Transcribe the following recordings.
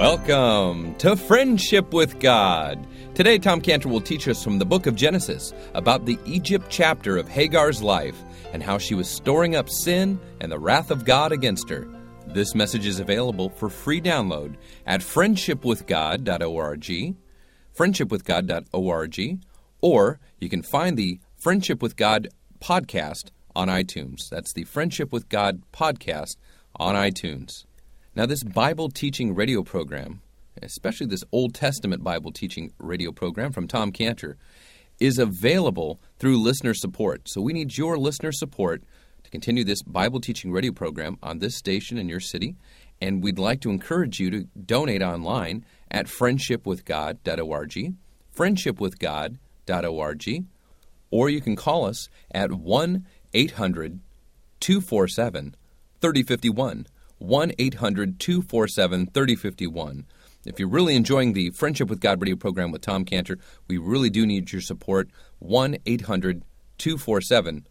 Welcome to Friendship with God. Today, Tom Cantor will teach us from the book of Genesis about the Egypt chapter of Hagar's life and how she was storing up sin and the wrath of God against her. This message is available for free download at friendshipwithgod.org, friendshipwithgod.org, or you can find the Friendship with God podcast on iTunes. That's the Friendship with God podcast on iTunes. Now, this Bible teaching radio program, especially this Old Testament Bible teaching radio program from Tom Cantor, is available through listener support. So we need your listener support to continue this Bible teaching radio program on this station in your city. And we'd like to encourage you to donate online at friendshipwithgod.org, friendshipwithgod.org, or you can call us at 1 800 247 3051. 1 800 247 3051. If you're really enjoying the Friendship with God radio program with Tom Cantor, we really do need your support. 1 800 247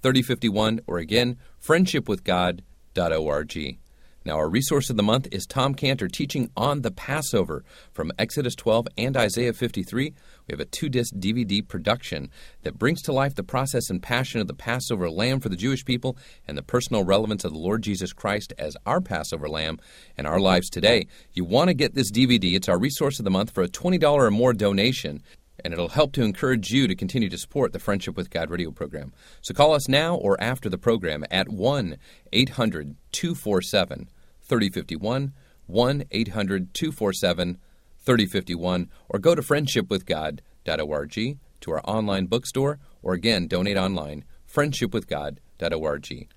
3051, or again, friendshipwithgod.org. Now, our resource of the month is Tom Cantor teaching on the Passover from Exodus 12 and Isaiah 53. We have a two disc DVD production that brings to life the process and passion of the Passover lamb for the Jewish people and the personal relevance of the Lord Jesus Christ as our Passover lamb in our lives today. You want to get this DVD, it's our resource of the month for a $20 or more donation and it'll help to encourage you to continue to support the Friendship with God radio program. So call us now or after the program at 1 800 247 3051, 1 800 247 3051, or go to friendshipwithgod.org to our online bookstore, or again, donate online, friendshipwithgod.org.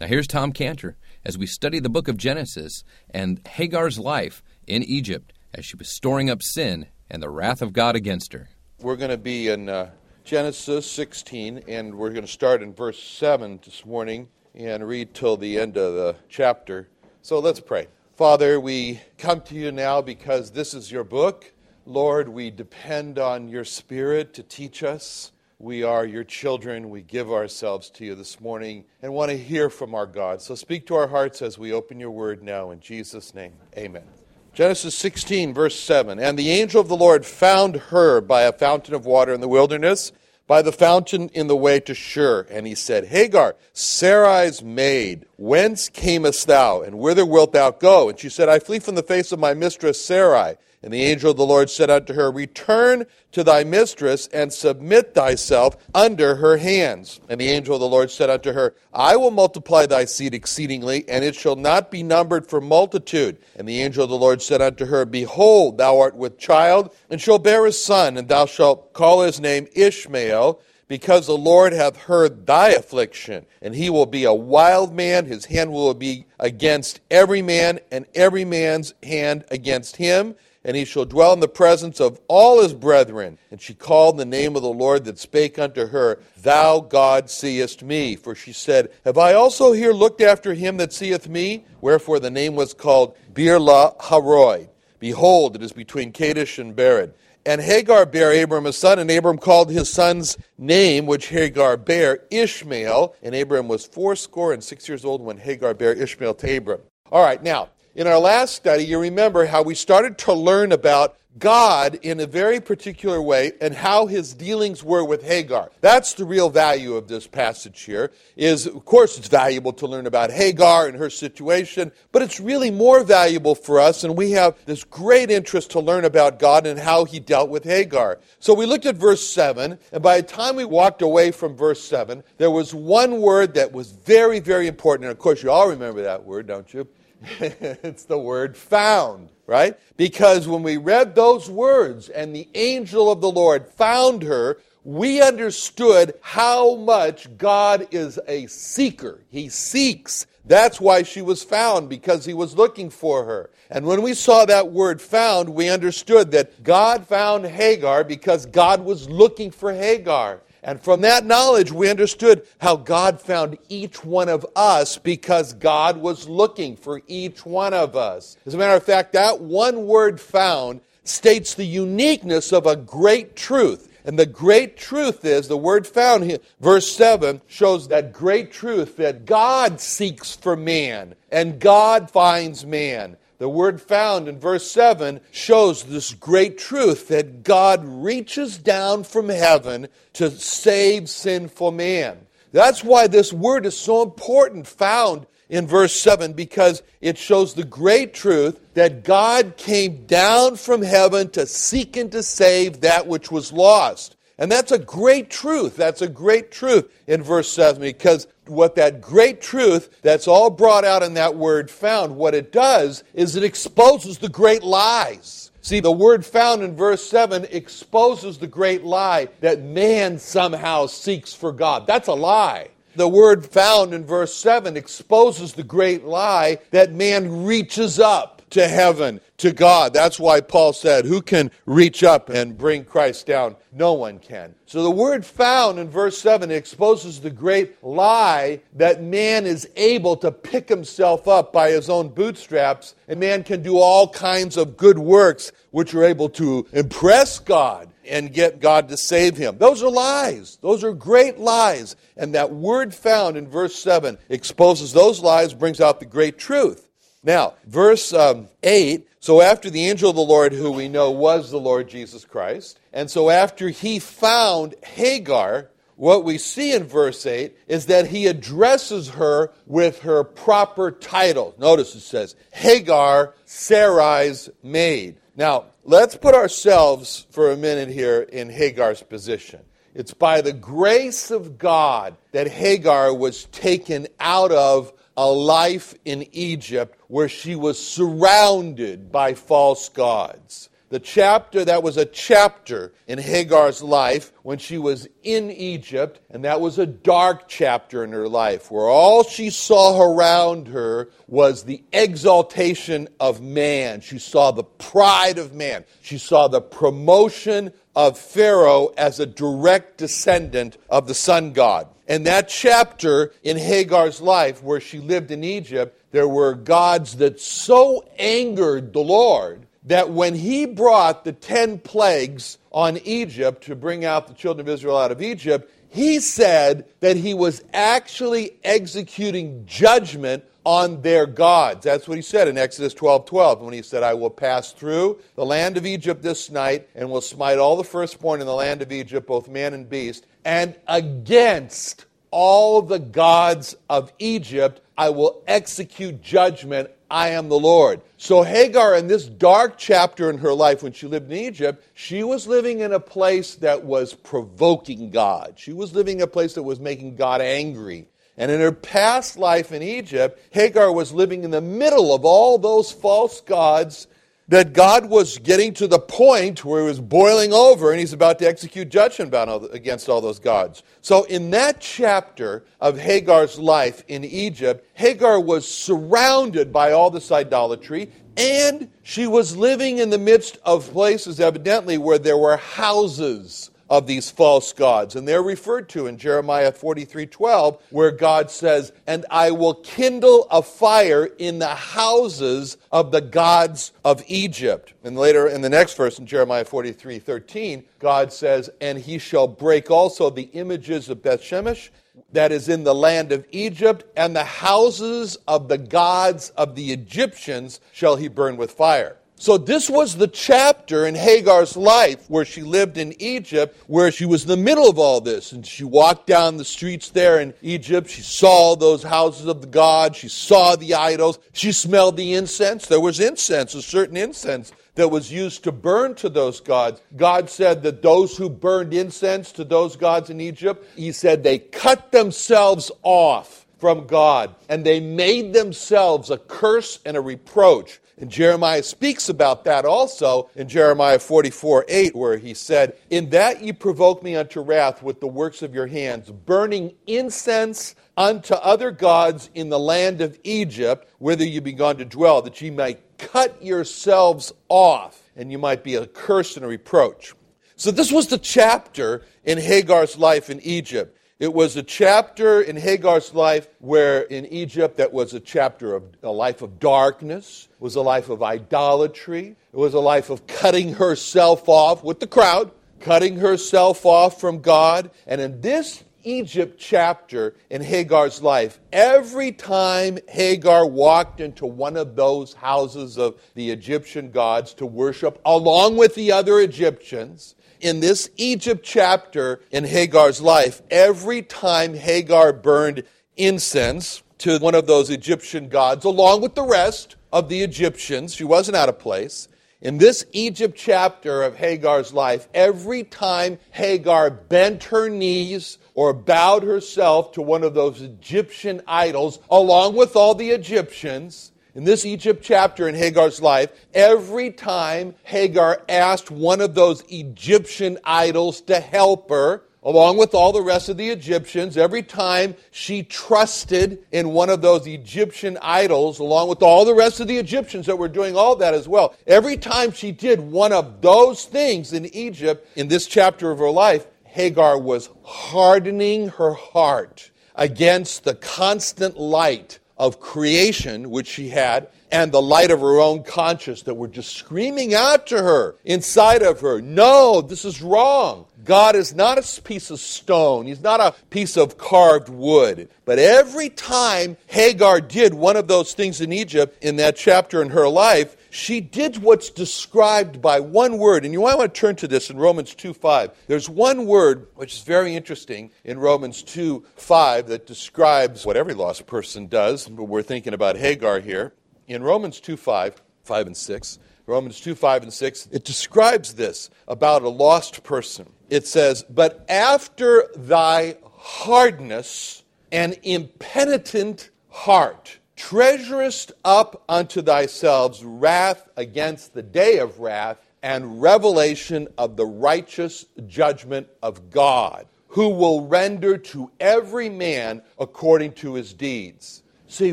Now here's Tom Cantor as we study the book of Genesis and Hagar's life in Egypt as she was storing up sin and the wrath of God against her. We're going to be in uh, Genesis 16, and we're going to start in verse 7 this morning and read till the end of the chapter. So let's pray. Father, we come to you now because this is your book. Lord, we depend on your Spirit to teach us. We are your children. We give ourselves to you this morning and want to hear from our God. So speak to our hearts as we open your word now. In Jesus' name, amen. Genesis 16, verse 7. And the angel of the Lord found her by a fountain of water in the wilderness, by the fountain in the way to Shur. And he said, Hagar, Sarai's maid, whence camest thou, and whither wilt thou go? And she said, I flee from the face of my mistress Sarai. And the angel of the Lord said unto her, Return to thy mistress and submit thyself under her hands. And the angel of the Lord said unto her, I will multiply thy seed exceedingly, and it shall not be numbered for multitude. And the angel of the Lord said unto her, Behold, thou art with child, and shalt bear a son, and thou shalt call his name Ishmael because the Lord hath heard thy affliction, and he will be a wild man, his hand will be against every man, and every man's hand against him, and he shall dwell in the presence of all his brethren. And she called the name of the Lord that spake unto her, Thou God seest me. For she said, Have I also here looked after him that seeth me? Wherefore the name was called Beer-lahai-roi. Behold, it is between Kadesh and Bered. And Hagar bare Abram a son, and Abram called his son's name, which Hagar bare, Ishmael. And Abram was fourscore and six years old when Hagar bare Ishmael to Abram. All right, now, in our last study, you remember how we started to learn about God in a very particular way and how his dealings were with Hagar. That's the real value of this passage here. Is of course it's valuable to learn about Hagar and her situation, but it's really more valuable for us and we have this great interest to learn about God and how he dealt with Hagar. So we looked at verse 7 and by the time we walked away from verse 7, there was one word that was very very important and of course you all remember that word, don't you? it's the word found, right? Because when we read those words and the angel of the Lord found her, we understood how much God is a seeker. He seeks. That's why she was found, because he was looking for her. And when we saw that word found, we understood that God found Hagar because God was looking for Hagar. And from that knowledge, we understood how God found each one of us because God was looking for each one of us. As a matter of fact, that one word found states the uniqueness of a great truth. And the great truth is the word found here, verse 7 shows that great truth that God seeks for man and God finds man. The word found in verse 7 shows this great truth that God reaches down from heaven to save sinful man. That's why this word is so important, found in verse 7, because it shows the great truth that God came down from heaven to seek and to save that which was lost. And that's a great truth. That's a great truth in verse 7 because what that great truth that's all brought out in that word found, what it does is it exposes the great lies. See, the word found in verse 7 exposes the great lie that man somehow seeks for God. That's a lie. The word found in verse 7 exposes the great lie that man reaches up to heaven, to God. That's why Paul said, Who can reach up and bring Christ down? No one can. So the word found in verse 7 exposes the great lie that man is able to pick himself up by his own bootstraps, and man can do all kinds of good works which are able to impress God and get God to save him. Those are lies. Those are great lies. And that word found in verse 7 exposes those lies, brings out the great truth. Now, verse um, 8 so after the angel of the Lord, who we know was the Lord Jesus Christ, and so after he found Hagar, what we see in verse 8 is that he addresses her with her proper title. Notice it says, Hagar, Sarai's maid. Now, let's put ourselves for a minute here in Hagar's position. It's by the grace of God that Hagar was taken out of a life in Egypt where she was surrounded by false gods. The chapter, that was a chapter in Hagar's life when she was in Egypt, and that was a dark chapter in her life where all she saw around her was the exaltation of man. She saw the pride of man. She saw the promotion of Pharaoh as a direct descendant of the sun god. And that chapter in Hagar's life, where she lived in Egypt, there were gods that so angered the Lord that when he brought the ten plagues on Egypt to bring out the children of Israel out of Egypt, he said that he was actually executing judgment on their gods. That's what he said in Exodus 12 12, when he said, I will pass through the land of Egypt this night and will smite all the firstborn in the land of Egypt, both man and beast, and against all the gods of Egypt I will execute judgment. I am the Lord. So, Hagar, in this dark chapter in her life when she lived in Egypt, she was living in a place that was provoking God. She was living in a place that was making God angry. And in her past life in Egypt, Hagar was living in the middle of all those false gods that God was getting to the point where he was boiling over and he's about to execute judgment against all those gods. So, in that chapter of Hagar's life in Egypt, Hagar was surrounded by all this idolatry and she was living in the midst of places, evidently, where there were houses of these false gods. And they're referred to in Jeremiah 43 12, where God says, And I will kindle a fire in the houses of the gods of Egypt. And later in the next verse in Jeremiah 43 13, God says, And he shall break also the images of Beth Shemesh that is in the land of Egypt, and the houses of the gods of the Egyptians shall he burn with fire. So, this was the chapter in Hagar's life where she lived in Egypt, where she was in the middle of all this. And she walked down the streets there in Egypt. She saw those houses of the gods. She saw the idols. She smelled the incense. There was incense, a certain incense that was used to burn to those gods. God said that those who burned incense to those gods in Egypt, He said they cut themselves off from God and they made themselves a curse and a reproach. And Jeremiah speaks about that also in Jeremiah 44 8, where he said, In that ye provoke me unto wrath with the works of your hands, burning incense unto other gods in the land of Egypt, whither ye be gone to dwell, that ye might cut yourselves off, and you might be a curse and a reproach. So, this was the chapter in Hagar's life in Egypt. It was a chapter in Hagar's life where in Egypt that was a chapter of a life of darkness, it was a life of idolatry, it was a life of cutting herself off with the crowd, cutting herself off from God. And in this Egypt chapter in Hagar's life, every time Hagar walked into one of those houses of the Egyptian gods to worship along with the other Egyptians, in this Egypt chapter in Hagar's life, every time Hagar burned incense to one of those Egyptian gods, along with the rest of the Egyptians, she wasn't out of place. In this Egypt chapter of Hagar's life, every time Hagar bent her knees or bowed herself to one of those Egyptian idols, along with all the Egyptians, in this Egypt chapter in Hagar's life, every time Hagar asked one of those Egyptian idols to help her, along with all the rest of the Egyptians, every time she trusted in one of those Egyptian idols, along with all the rest of the Egyptians that were doing all that as well, every time she did one of those things in Egypt, in this chapter of her life, Hagar was hardening her heart against the constant light of creation which she had and the light of her own conscience that were just screaming out to her inside of her no this is wrong. God is not a piece of stone. He's not a piece of carved wood. But every time hagar did one of those things in egypt in that chapter in her life she did what's described by one word. And you might want to turn to this in Romans 2 5. There's one word which is very interesting in Romans 2 5 that describes what every lost person does, we're thinking about Hagar here. In Romans 2 5, 5 and 6, Romans 2 5 and 6, it describes this about a lost person. It says, But after thy hardness and impenitent heart, treasurest up unto thyself wrath against the day of wrath and revelation of the righteous judgment of God, who will render to every man according to his deeds. See,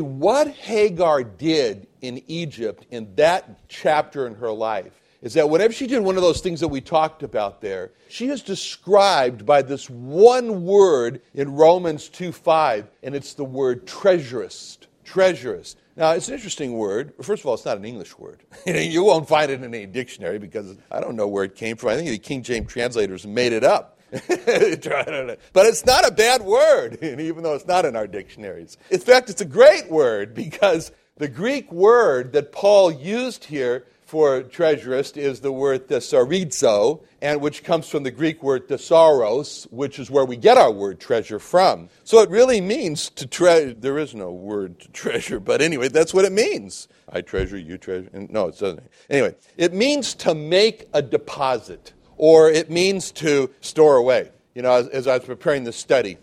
what Hagar did in Egypt in that chapter in her life is that whenever she did one of those things that we talked about there, she is described by this one word in Romans 2 5, and it's the word treasurest treasurest. Now, it's an interesting word. First of all, it's not an English word. you won't find it in any dictionary because I don't know where it came from. I think the King James translators made it up. but it's not a bad word, even though it's not in our dictionaries. In fact, it's a great word because the Greek word that Paul used here for treasurest is the word thesaurizo, and which comes from the Greek word thesauros, which is where we get our word treasure from. So it really means to treasure. There is no word to treasure, but anyway, that's what it means. I treasure, you treasure. No, it doesn't. Anyway, it means to make a deposit, or it means to store away. You know, as, as I was preparing the study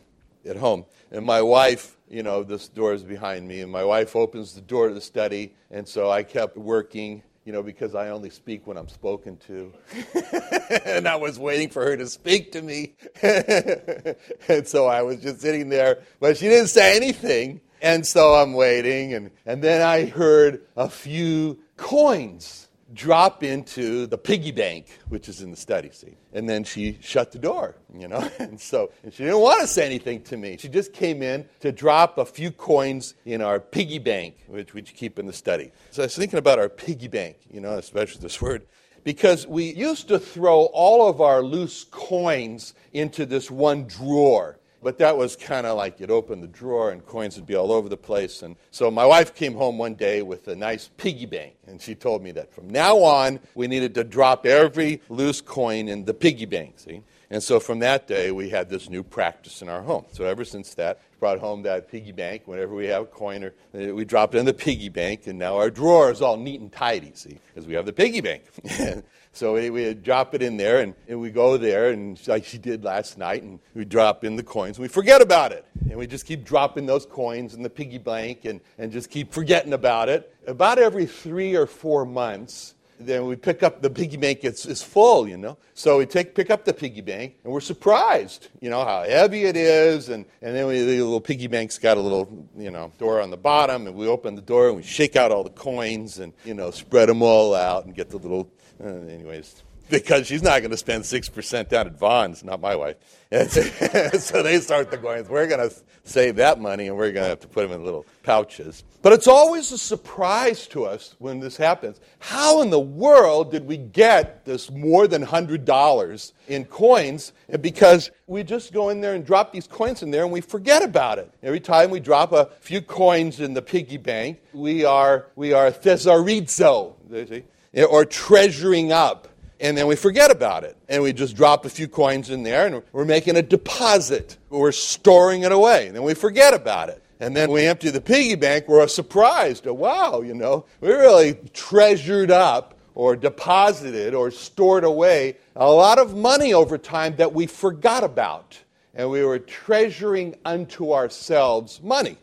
at home, and my wife you know, this door is behind me, and my wife opens the door to the study, and so I kept working, you know, because I only speak when I'm spoken to. and I was waiting for her to speak to me. and so I was just sitting there, but she didn't say anything. And so I'm waiting, and, and then I heard a few coins drop into the piggy bank, which is in the study, see. And then she shut the door, you know. And so and she didn't want to say anything to me. She just came in to drop a few coins in our piggy bank, which we keep in the study. So I was thinking about our piggy bank, you know, especially this word. Because we used to throw all of our loose coins into this one drawer. But that was kind of like you'd open the drawer and coins would be all over the place. And so my wife came home one day with a nice piggy bank. And she told me that from now on, we needed to drop every loose coin in the piggy bank, see? And so from that day, we had this new practice in our home. So ever since that, brought home that piggy bank. Whenever we have a coin, or, uh, we drop it in the piggy bank, and now our drawer is all neat and tidy, see, because we have the piggy bank. So we, drop it in there, and, and we go there, and like she did last night, and we drop in the coins. And we forget about it. And we just keep dropping those coins in the piggy bank and, and just keep forgetting about it. About every three or four months, then we pick up the piggy bank it's, it's full you know so we take pick up the piggy bank and we're surprised you know how heavy it is and, and then we, the little piggy bank's got a little you know door on the bottom and we open the door and we shake out all the coins and you know spread them all out and get the little uh, anyways, because she's not going to spend 6% down at Vons, not my wife. so they start the coins. We're going to save that money and we're going to have to put them in little pouches. But it's always a surprise to us when this happens. How in the world did we get this more than $100 in coins? Because we just go in there and drop these coins in there and we forget about it. Every time we drop a few coins in the piggy bank, we are, we are thesaurizo, or treasuring up and then we forget about it. And we just drop a few coins in there and we're making a deposit. We're storing it away. And then we forget about it. And then we empty the piggy bank, we're surprised. Oh, wow, you know, we really treasured up or deposited or stored away a lot of money over time that we forgot about. And we were treasuring unto ourselves money.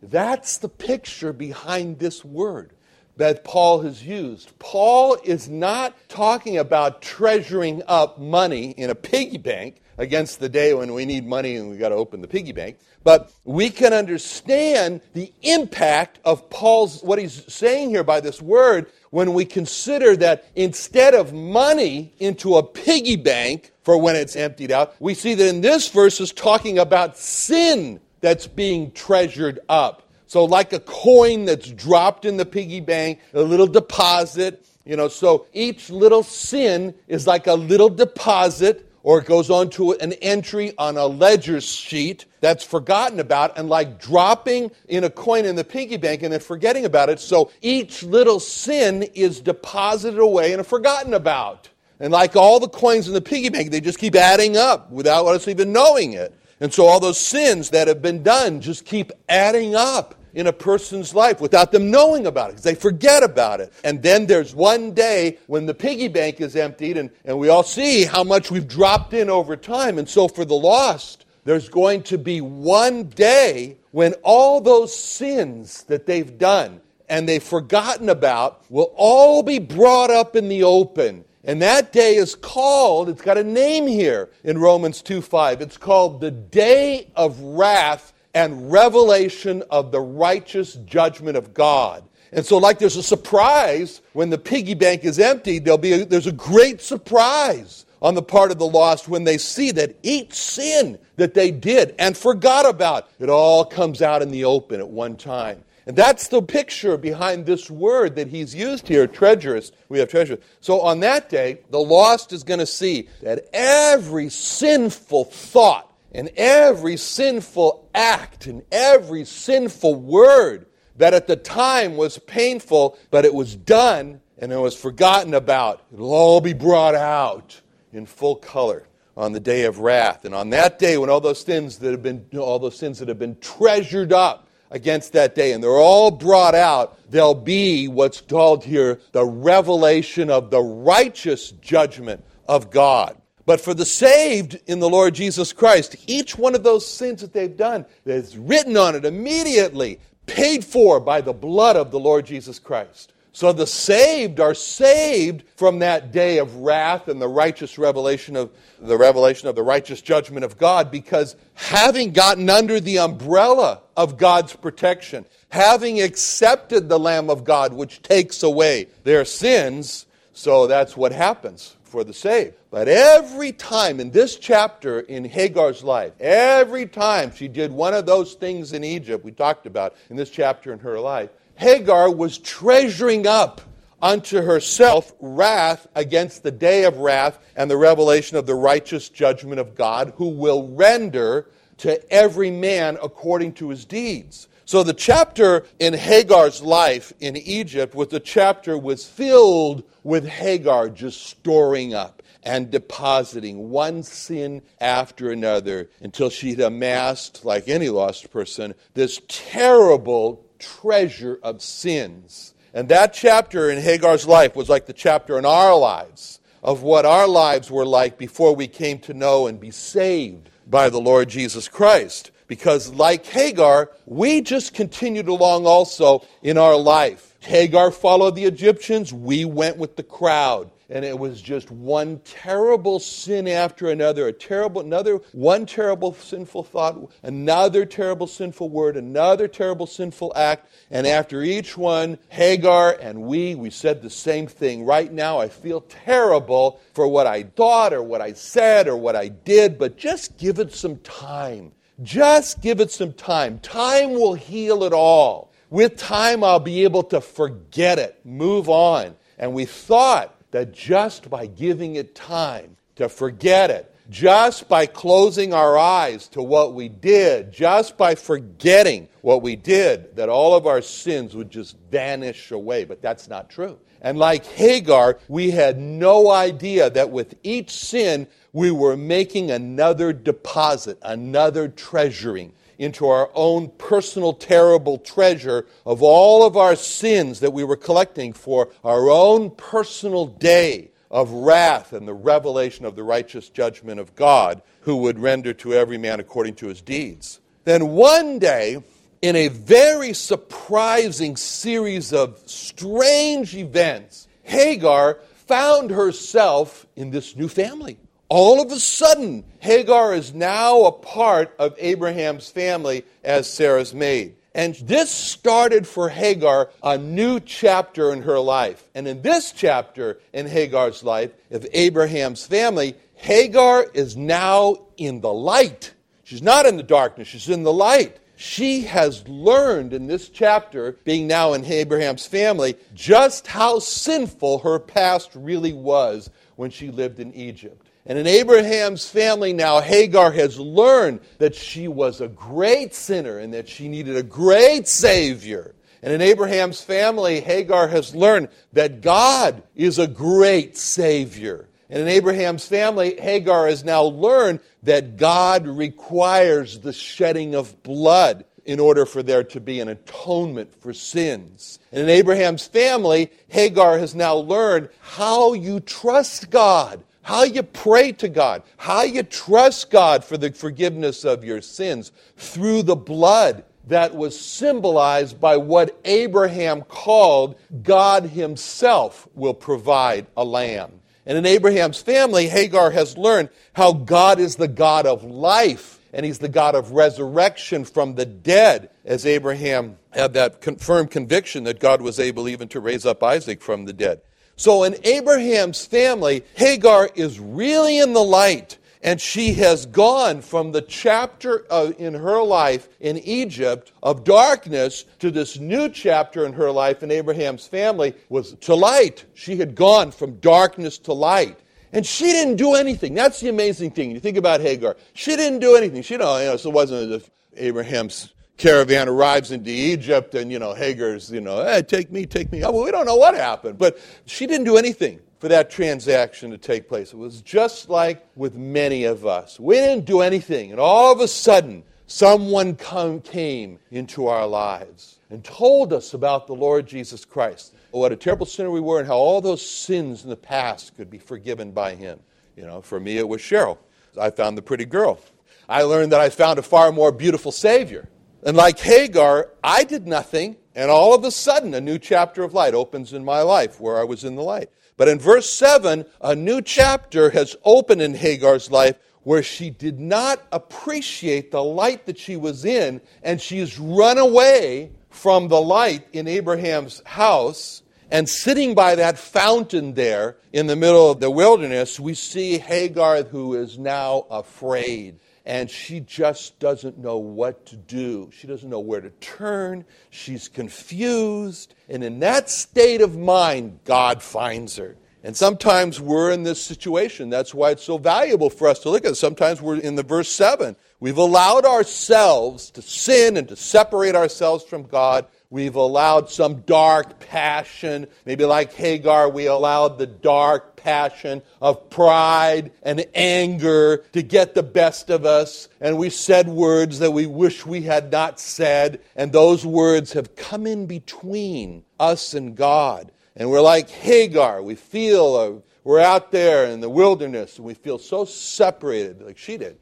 That's the picture behind this word that Paul has used. Paul is not talking about treasuring up money in a piggy bank against the day when we need money and we've got to open the piggy bank. But we can understand the impact of Paul's, what he's saying here by this word, when we consider that instead of money into a piggy bank for when it's emptied out, we see that in this verse is talking about sin that's being treasured up. So, like a coin that's dropped in the piggy bank, a little deposit, you know, so each little sin is like a little deposit or it goes on to an entry on a ledger sheet that's forgotten about and like dropping in a coin in the piggy bank and then forgetting about it. So each little sin is deposited away and forgotten about. And like all the coins in the piggy bank, they just keep adding up without us even knowing it. And so all those sins that have been done just keep adding up in a person's life without them knowing about it because they forget about it. And then there's one day when the piggy bank is emptied and, and we all see how much we've dropped in over time. And so for the lost, there's going to be one day when all those sins that they've done and they've forgotten about will all be brought up in the open and that day is called, it's got a name here in Romans 2 5. It's called the day of wrath and revelation of the righteous judgment of God. And so, like there's a surprise when the piggy bank is empty, there'll be a, there's a great surprise on the part of the lost when they see that each sin that they did and forgot about, it all comes out in the open at one time. And that's the picture behind this word that he's used here, treacherous. We have treasure. So on that day, the lost is going to see that every sinful thought and every sinful act and every sinful word that at the time was painful, but it was done and it was forgotten about, it'll all be brought out in full color on the day of wrath. And on that day, when all those sins that have been, all those sins that have been treasured up against that day, and they're all brought out, there'll be what's called here the revelation of the righteous judgment of God. But for the saved in the Lord Jesus Christ, each one of those sins that they've done is written on it immediately, paid for by the blood of the Lord Jesus Christ. So the saved are saved from that day of wrath and the righteous revelation of the revelation of the righteous judgment of God because having gotten under the umbrella of God's protection, having accepted the Lamb of God which takes away their sins, so that's what happens for the saved. But every time in this chapter in Hagar's life, every time she did one of those things in Egypt we talked about in this chapter in her life, Hagar was treasuring up unto herself wrath against the day of wrath and the revelation of the righteous judgment of God, who will render to every man according to his deeds. So the chapter in Hagar's life in Egypt was the chapter was filled with Hagar just storing up and depositing one sin after another until she'd amassed, like any lost person, this terrible treasure of sins. And that chapter in Hagar's life was like the chapter in our lives of what our lives were like before we came to know and be saved by the Lord Jesus Christ. Because, like Hagar, we just continued along also in our life. Hagar followed the Egyptians, we went with the crowd. and it was just one terrible sin after another, a terrible, another, one terrible sinful thought, another terrible sinful word, another terrible sinful act, and after each one, Hagar and we, we said the same thing. Right now, I feel terrible for what I thought or what I said or what I did, but just give it some time. Just give it some time. Time will heal it all. With time, I'll be able to forget it, move on. And we thought that just by giving it time to forget it, just by closing our eyes to what we did, just by forgetting what we did, that all of our sins would just vanish away. But that's not true. And like Hagar, we had no idea that with each sin, we were making another deposit, another treasuring into our own personal terrible treasure of all of our sins that we were collecting for our own personal day of wrath and the revelation of the righteous judgment of God, who would render to every man according to his deeds. Then one day, in a very surprising series of strange events, Hagar found herself in this new family. All of a sudden, Hagar is now a part of Abraham's family as Sarah's maid. And this started for Hagar a new chapter in her life. And in this chapter in Hagar's life, of Abraham's family, Hagar is now in the light. She's not in the darkness, she's in the light. She has learned in this chapter, being now in Abraham's family, just how sinful her past really was when she lived in Egypt. And in Abraham's family now, Hagar has learned that she was a great sinner and that she needed a great Savior. And in Abraham's family, Hagar has learned that God is a great Savior. And in Abraham's family, Hagar has now learned that God requires the shedding of blood in order for there to be an atonement for sins. And in Abraham's family, Hagar has now learned how you trust God how you pray to God, how you trust God for the forgiveness of your sins through the blood that was symbolized by what Abraham called God Himself will provide a lamb. And in Abraham's family, Hagar has learned how God is the God of life and He's the God of resurrection from the dead, as Abraham had that confirmed conviction that God was able even to raise up Isaac from the dead. So in Abraham's family, Hagar is really in the light. And she has gone from the chapter in her life in Egypt of darkness to this new chapter in her life in Abraham's family was to light. She had gone from darkness to light. And she didn't do anything. That's the amazing thing. You think about Hagar. She didn't do anything. She, you know, you know so it wasn't as if Abraham's caravan arrives into Egypt and, you know, Hagar's, you know, hey, take me, take me. Oh, Well, we don't know what happened, but she didn't do anything for that transaction to take place. It was just like with many of us. We didn't do anything, and all of a sudden, someone come, came into our lives and told us about the Lord Jesus Christ. What a terrible sinner we were, and how all those sins in the past could be forgiven by Him. You know, for me, it was Cheryl. I found the pretty girl. I learned that I found a far more beautiful Savior. And like Hagar, I did nothing, and all of a sudden, a new chapter of light opens in my life where I was in the light. But in verse 7, a new chapter has opened in Hagar's life where she did not appreciate the light that she was in, and she's run away from the light in Abraham's house. And sitting by that fountain there in the middle of the wilderness, we see Hagar who is now afraid and she just doesn't know what to do. She doesn't know where to turn. She's confused. And in that state of mind, God finds her. And sometimes we're in this situation. That's why it's so valuable for us to look at it. Sometimes we're in the verse 7. We've allowed ourselves to sin and to separate ourselves from God We've allowed some dark passion. Maybe like Hagar, we allowed the dark passion of pride and anger to get the best of us. And we said words that we wish we had not said. And those words have come in between us and God. And we're like Hagar. We feel uh, we're out there in the wilderness and we feel so separated like she did.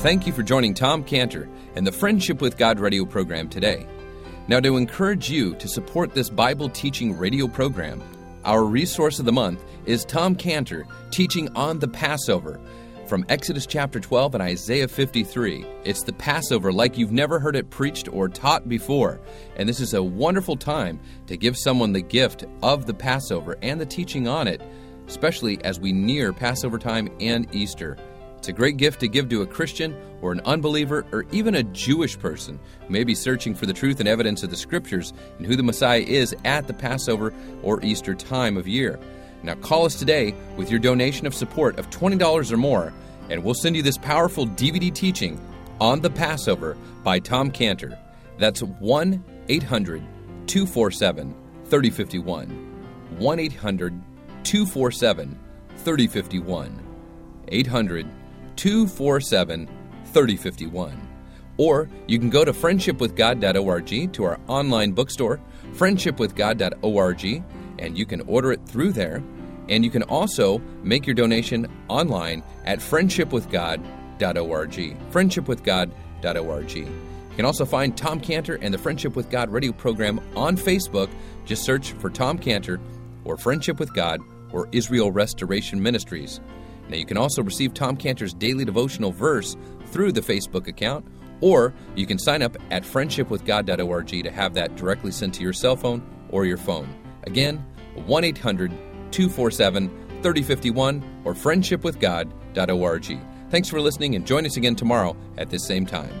Thank you for joining Tom Cantor and the Friendship with God radio program today. Now, to encourage you to support this Bible teaching radio program, our resource of the month is Tom Cantor teaching on the Passover from Exodus chapter 12 and Isaiah 53. It's the Passover like you've never heard it preached or taught before. And this is a wonderful time to give someone the gift of the Passover and the teaching on it, especially as we near Passover time and Easter. It's a great gift to give to a Christian or an unbeliever or even a Jewish person who may be searching for the truth and evidence of the Scriptures and who the Messiah is at the Passover or Easter time of year. Now call us today with your donation of support of $20 or more, and we'll send you this powerful DVD teaching on the Passover by Tom Cantor. That's 1 800 247 3051. 1 800 247 3051. 800 247 3051. Or you can go to friendshipwithgod.org to our online bookstore, friendshipwithgod.org and you can order it through there. And you can also make your donation online at friendshipwithgod.org. Friendshipwithgod.org. You can also find Tom Cantor and the Friendship with God radio program on Facebook. Just search for Tom Cantor or Friendship with God or Israel Restoration Ministries. Now, you can also receive Tom Cantor's daily devotional verse through the Facebook account, or you can sign up at friendshipwithgod.org to have that directly sent to your cell phone or your phone. Again, 1 800 247 3051 or friendshipwithgod.org. Thanks for listening and join us again tomorrow at this same time.